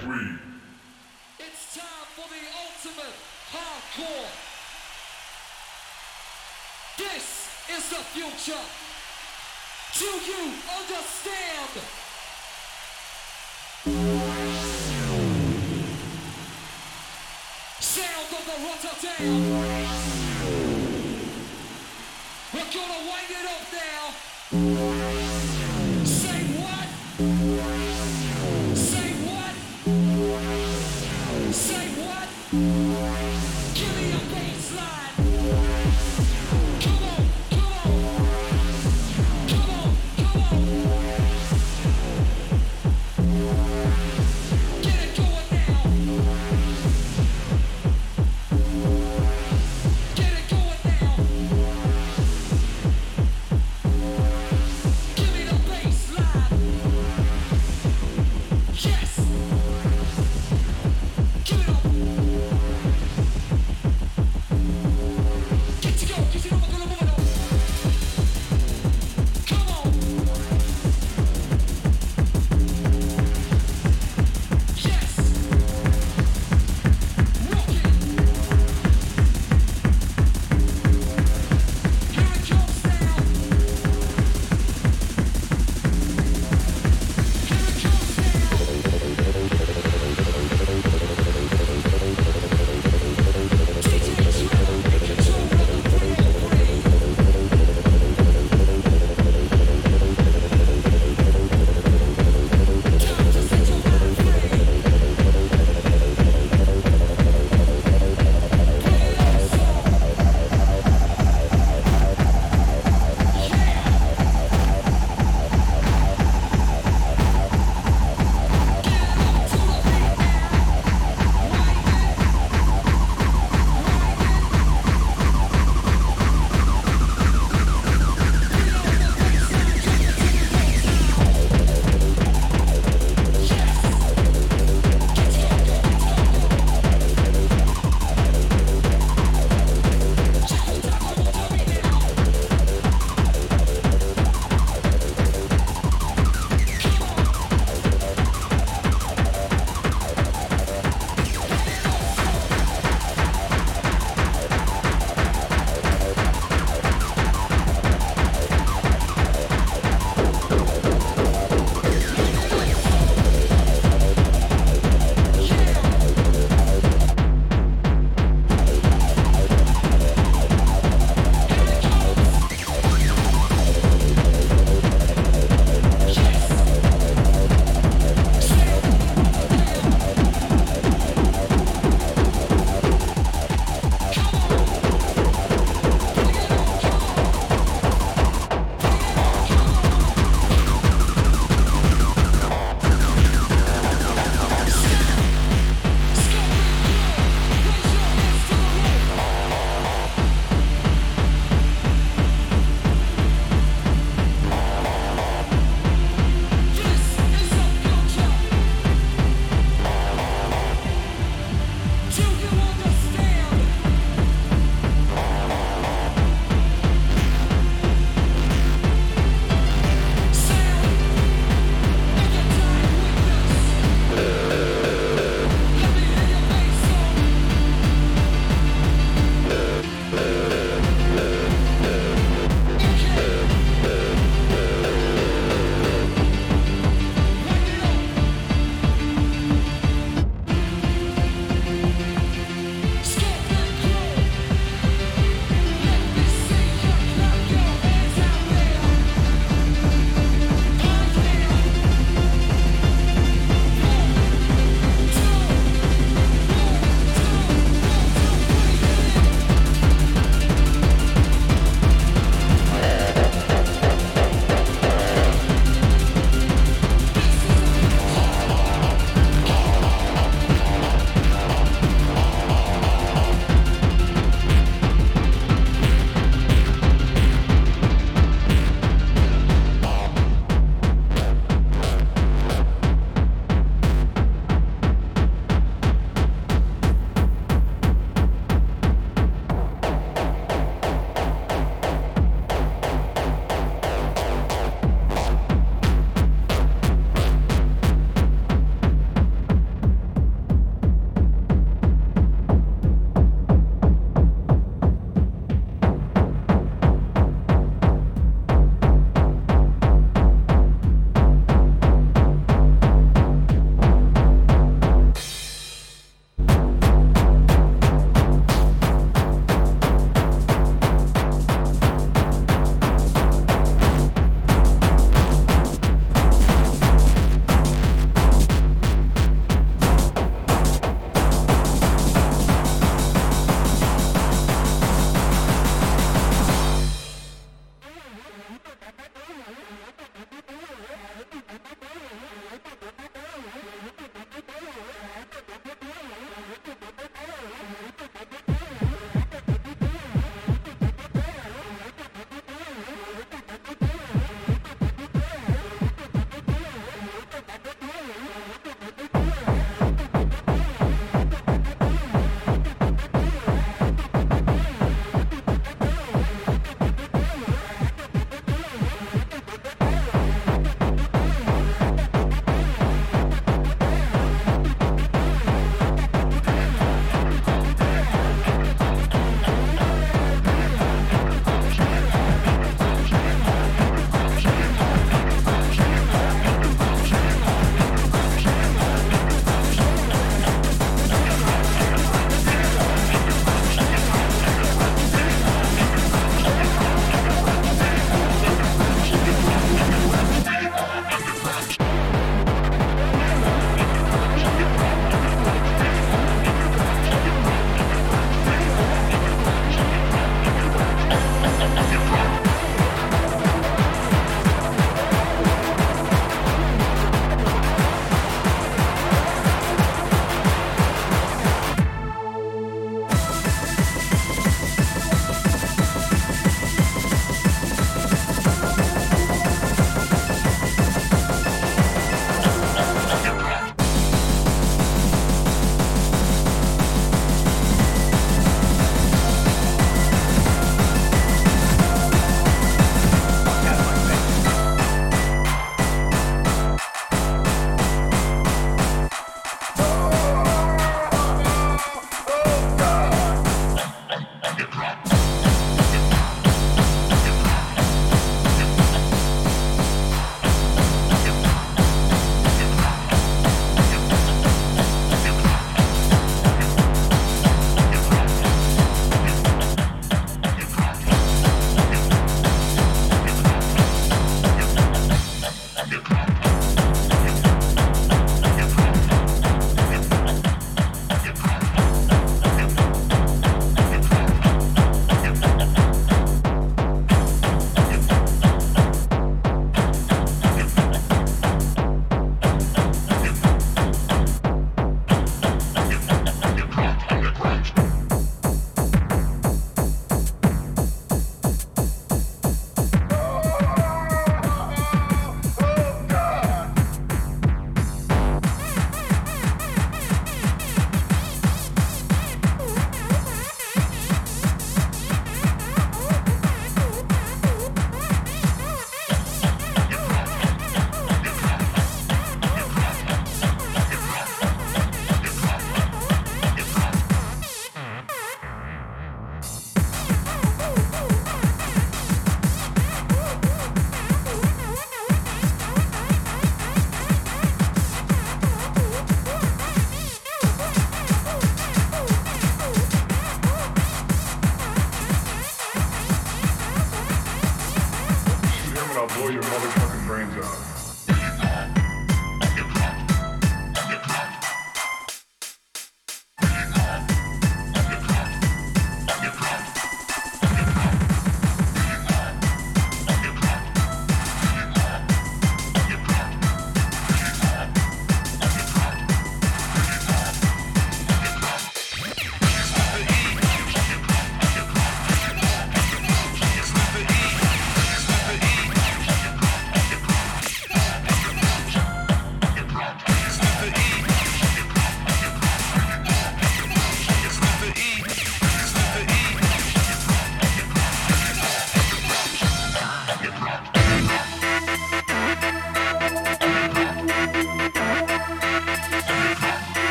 three. It's time for the ultimate hardcore. This is the future. Do you understand? Sound of the Rotterdam. We're gonna wind it up now.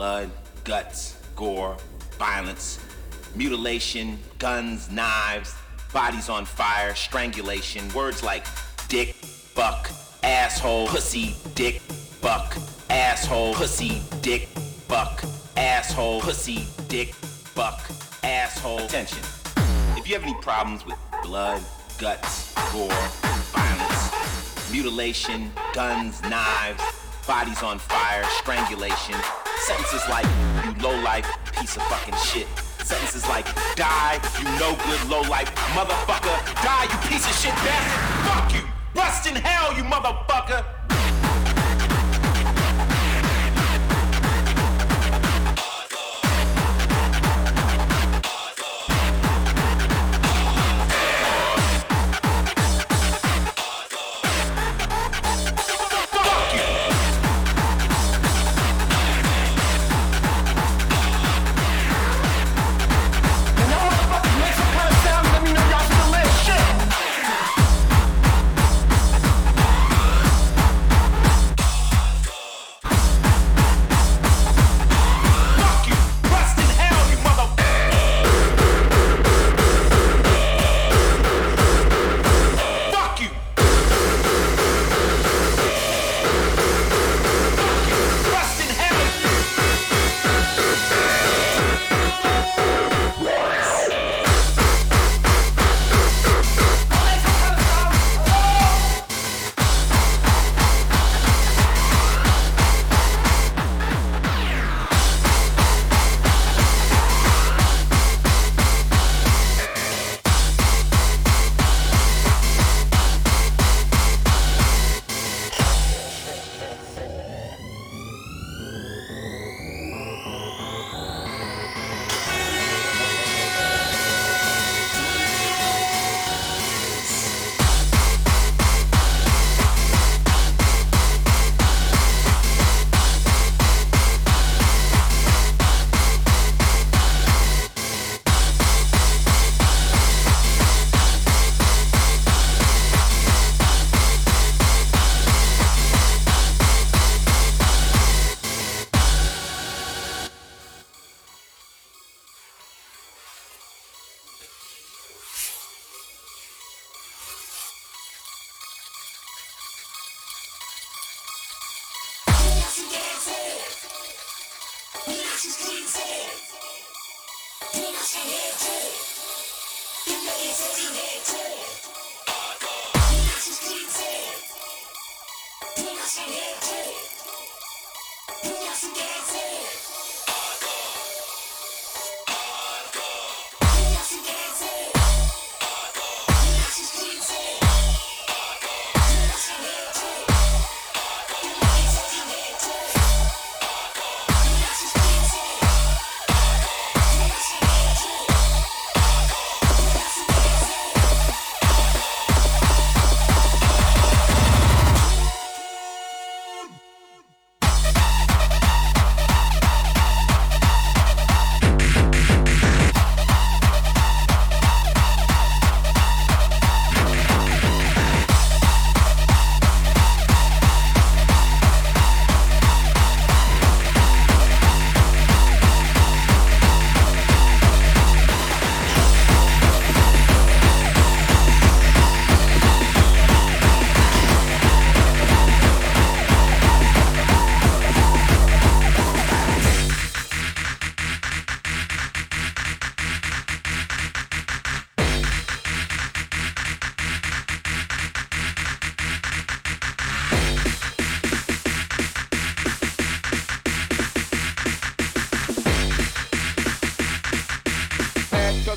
Blood, guts, gore, violence, mutilation, guns, knives, bodies on fire, strangulation, words like dick, buck, asshole, pussy, dick, buck, asshole, pussy, dick, buck, asshole, pussy, dick, buck, asshole. Attention. If you have any problems with blood, guts, gore, violence, mutilation, guns, knives, bodies on fire, strangulation, sentences like you low life piece of fucking shit. Sentences like die, you no good low life motherfucker. Die, you piece of shit bastard. Fuck you. Rust in hell, you motherfucker.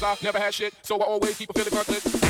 Cause I never had shit, so I always keep a feeling reckless.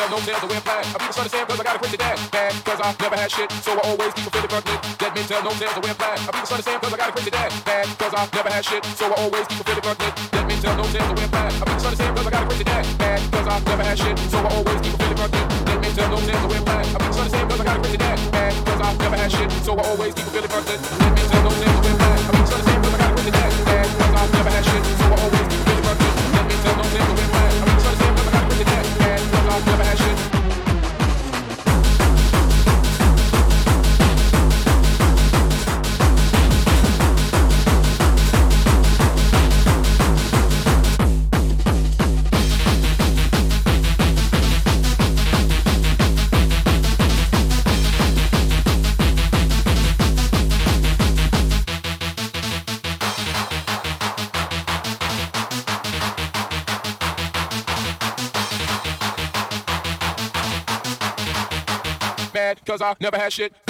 Tell no tales to wear flag. I beat the Son of Sam cause I got a crazy dad. Bad cause I never had shit, so I always keep a Philly Bucklet. Dead men tell no tales to wear flag. I beat the Son of Sam cause I got a crazy dad. Bad cause I never had shit, so I always keep a Philly Bucklet. Dead men tell no tales to wear flag. I beat the Son of Sam cause I got a crazy dad. Bad cause I never had shit, so I always keep a Philly Bucklet. Dead men tell no tales to wear flag. I beat the Son of Sam cause I got a crazy dad. Bad cause I never had shit, so I always keep a Philly Bucklet. Dead men tell no tales to wear flag. I beat the Son of Sam cause I got a crazy dad. Bad cause I never had shit, so I always cause I never had shit.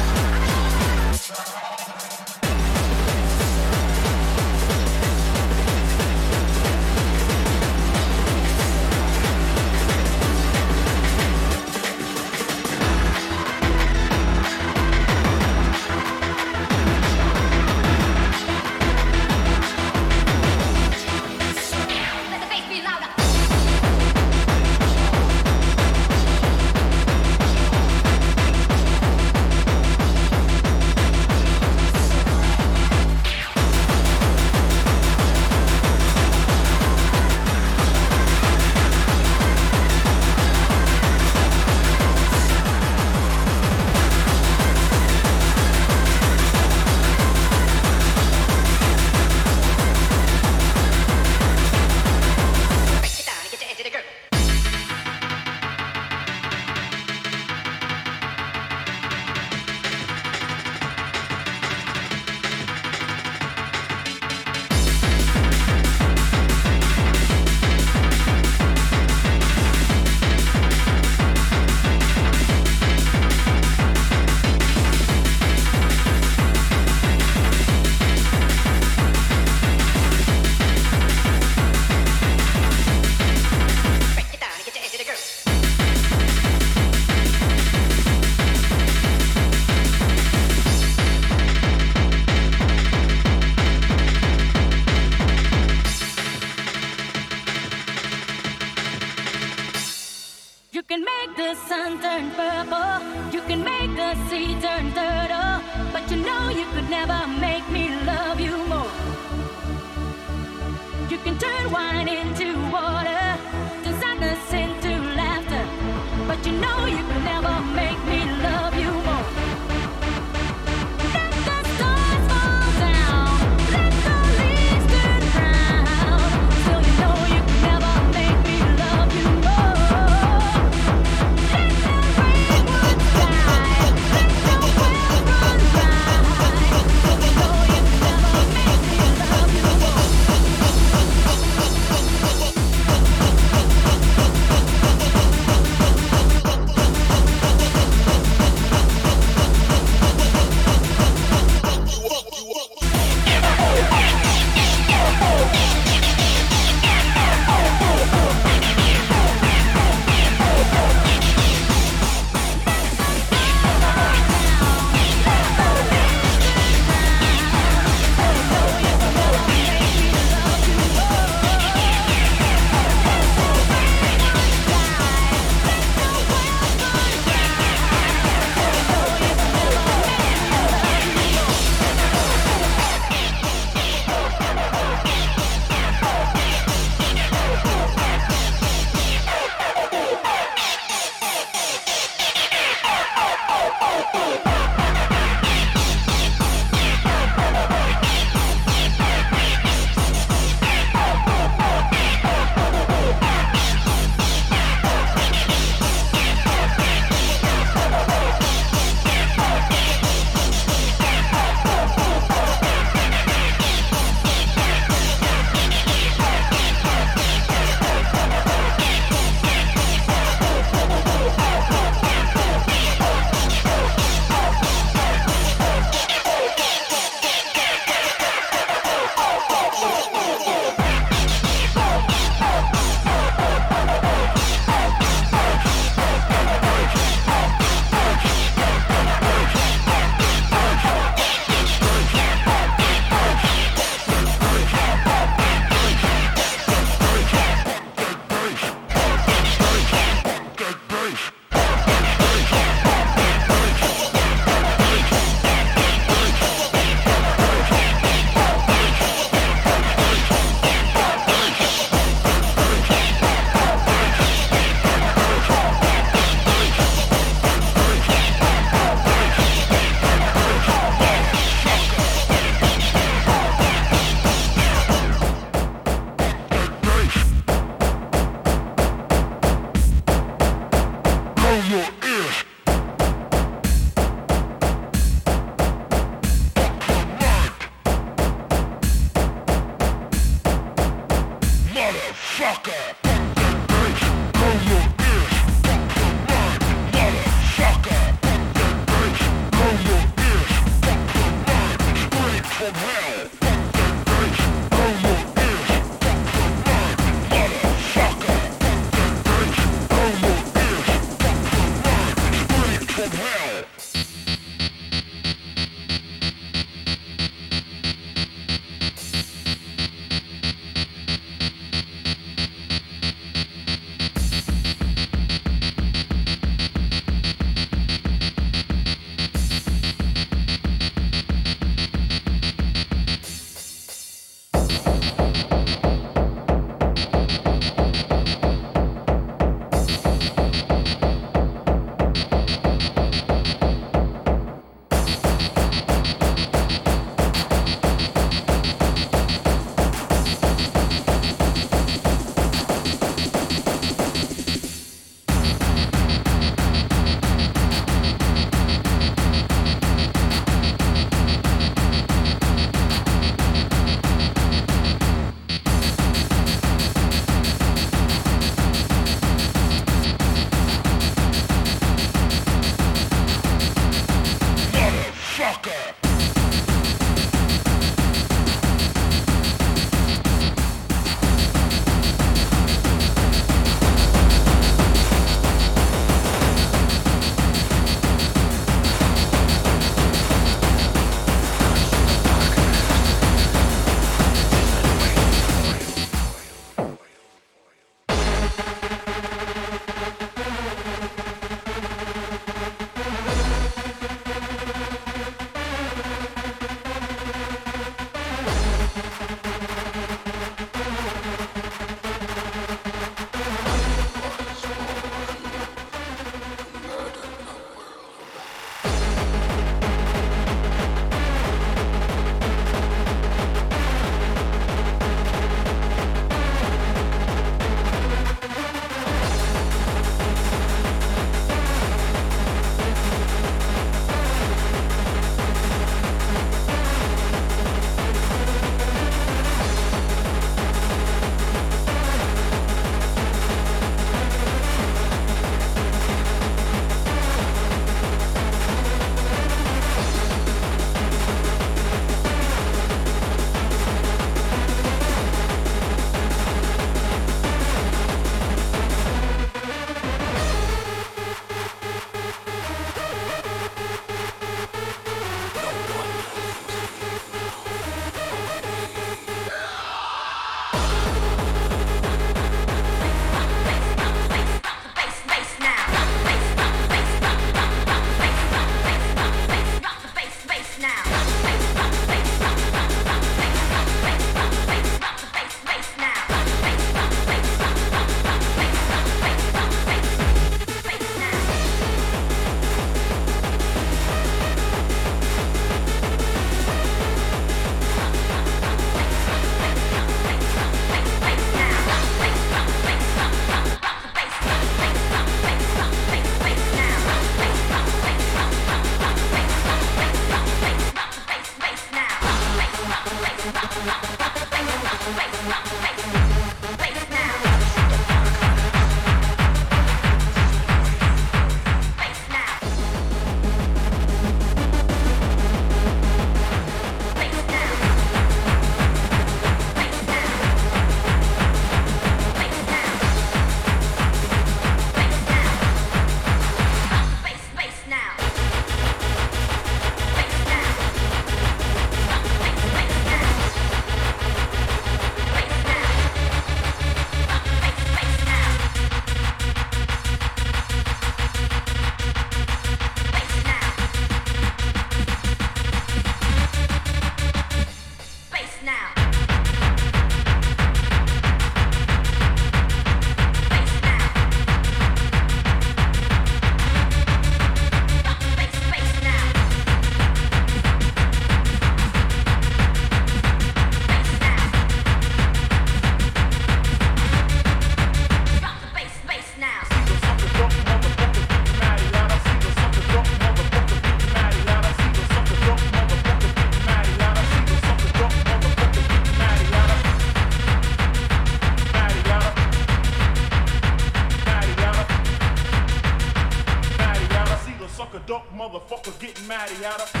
Thank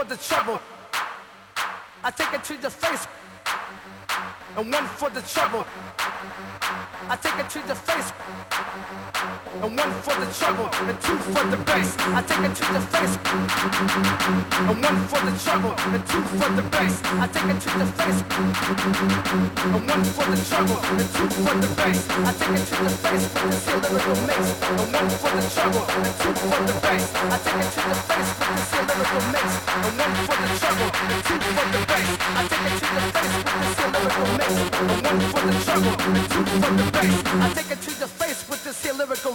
for the trouble. I take it to the face, and one for the trouble. I take it to the face, and one for the trouble, and two for the bass. I take it to the face, and one for the trouble, and two for the bass. I take it to the face, and one for the trouble, and two for the bass. I take it to the face with this here lyrical mix, and one for the trouble, and two for the bass. I take it to the face with this here lyrical mix, and one for the trouble, and two for the bass. I take it to the face with this here lyrical mix, and one for the trouble, and two for the bass. I take it to face with this here lyrical.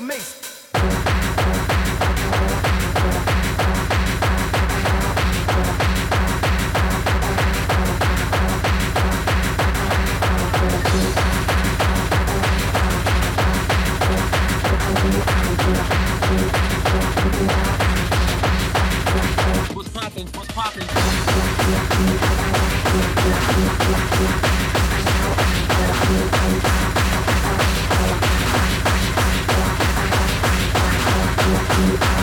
What's poppin'? Thank you.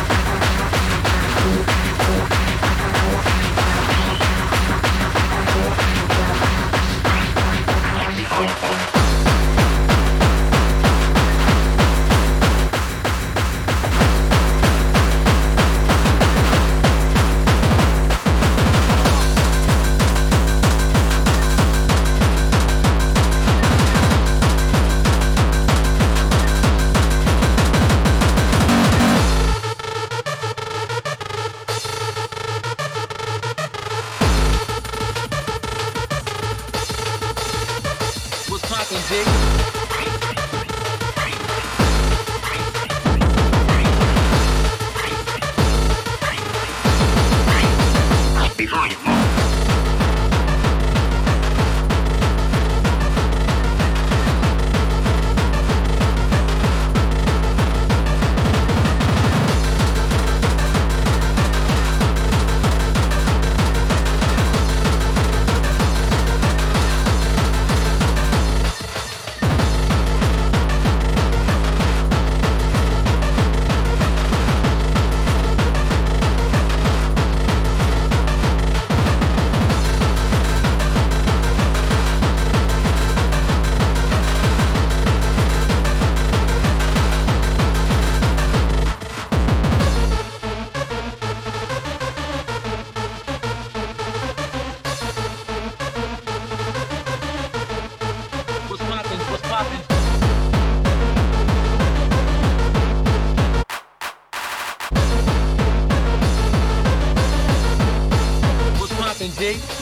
What's poppin', G?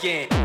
Breaking.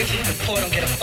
Richard, the poor don't get a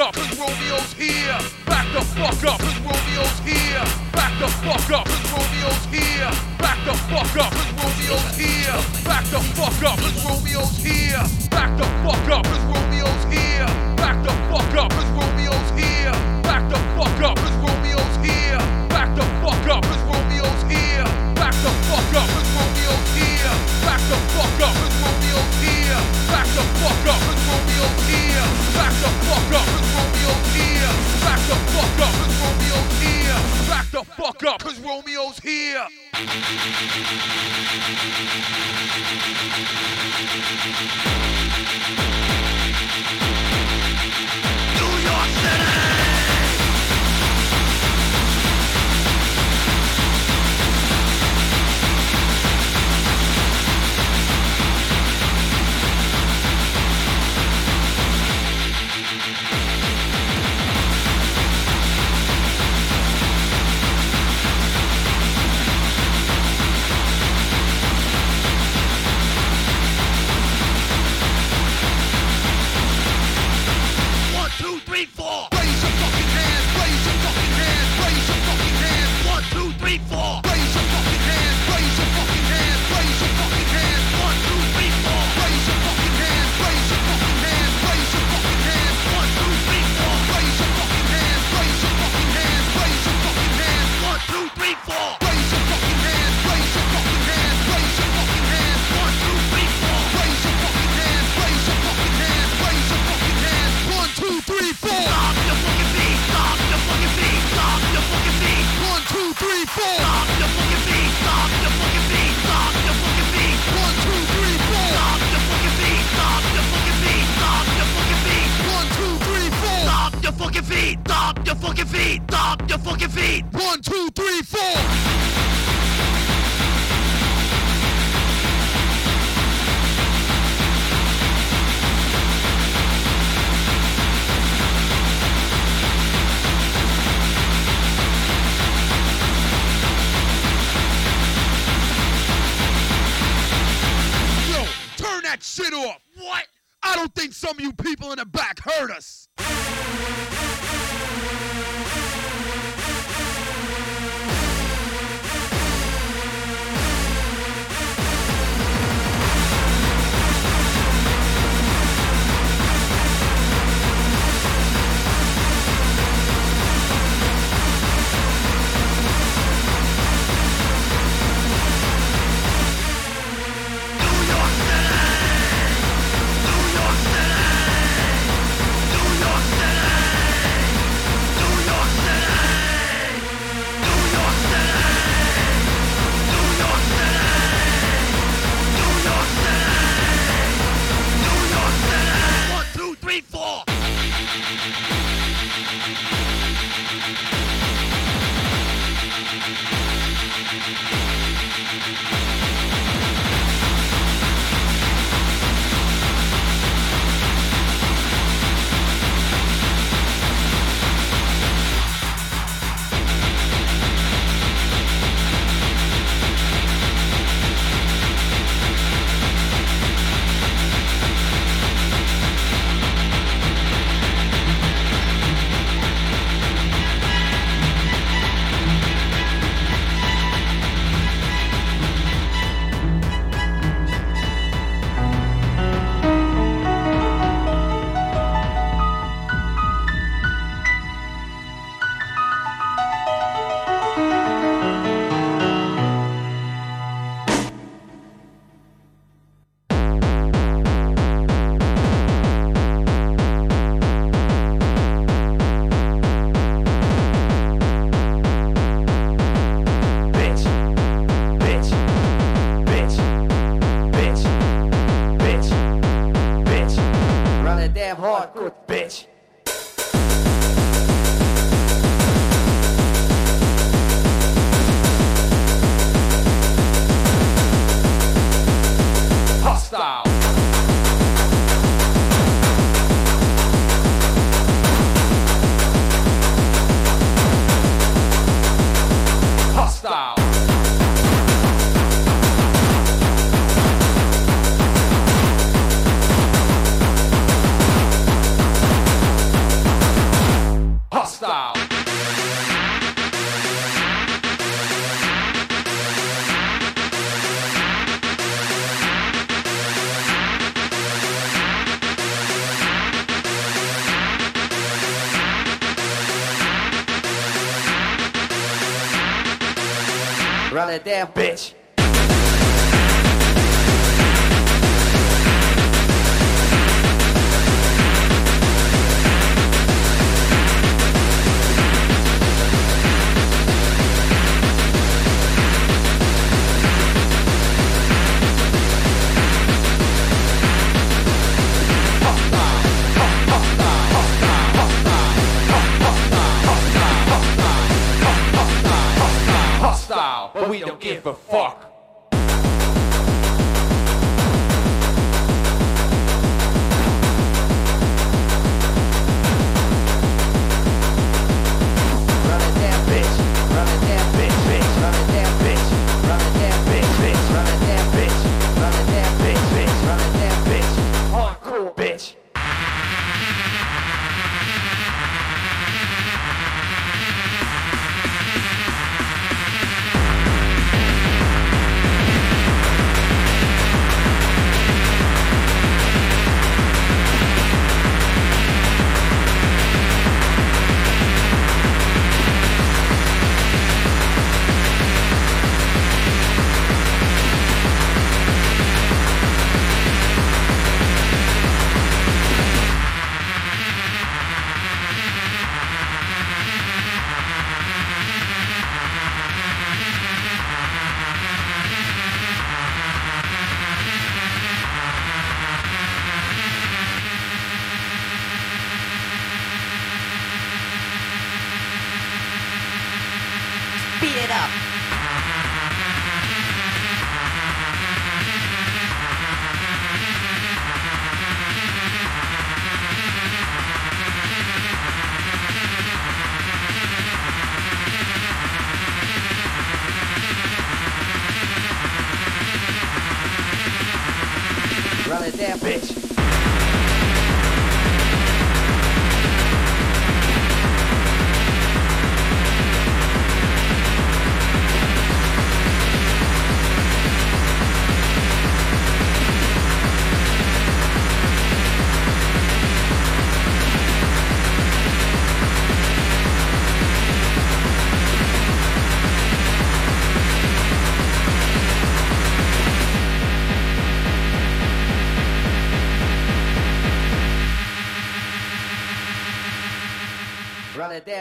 up, cause Romeo's here. Back the fuck up, cause Romeo's here. Back the fuck up, cause Romeo's here. Back the fuck up, cause Romeo's here. Back the fuck up, cause Romeo's here. Back the fuck up, cause Romeo's here. Back the fuck up, cause Romeo's here. Back the fuck up, cause Romeo's here. Back the fuck up, cause Romeo's here. Back the fuck up, cause Romeo's here. Back the fuck up, Back the fuck up, it's Romeo Back the fuck up, it's Romeo Back the fuck up, it's Romeo Back the fuck up, Romeo's here.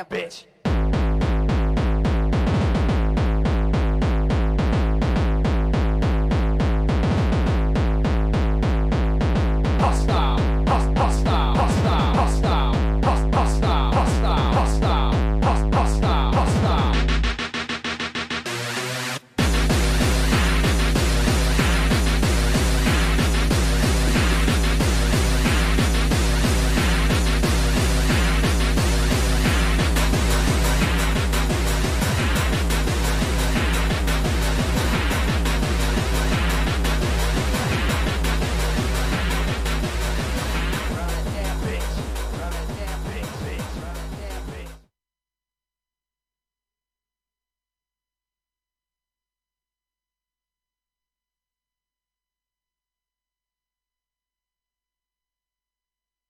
Bitch.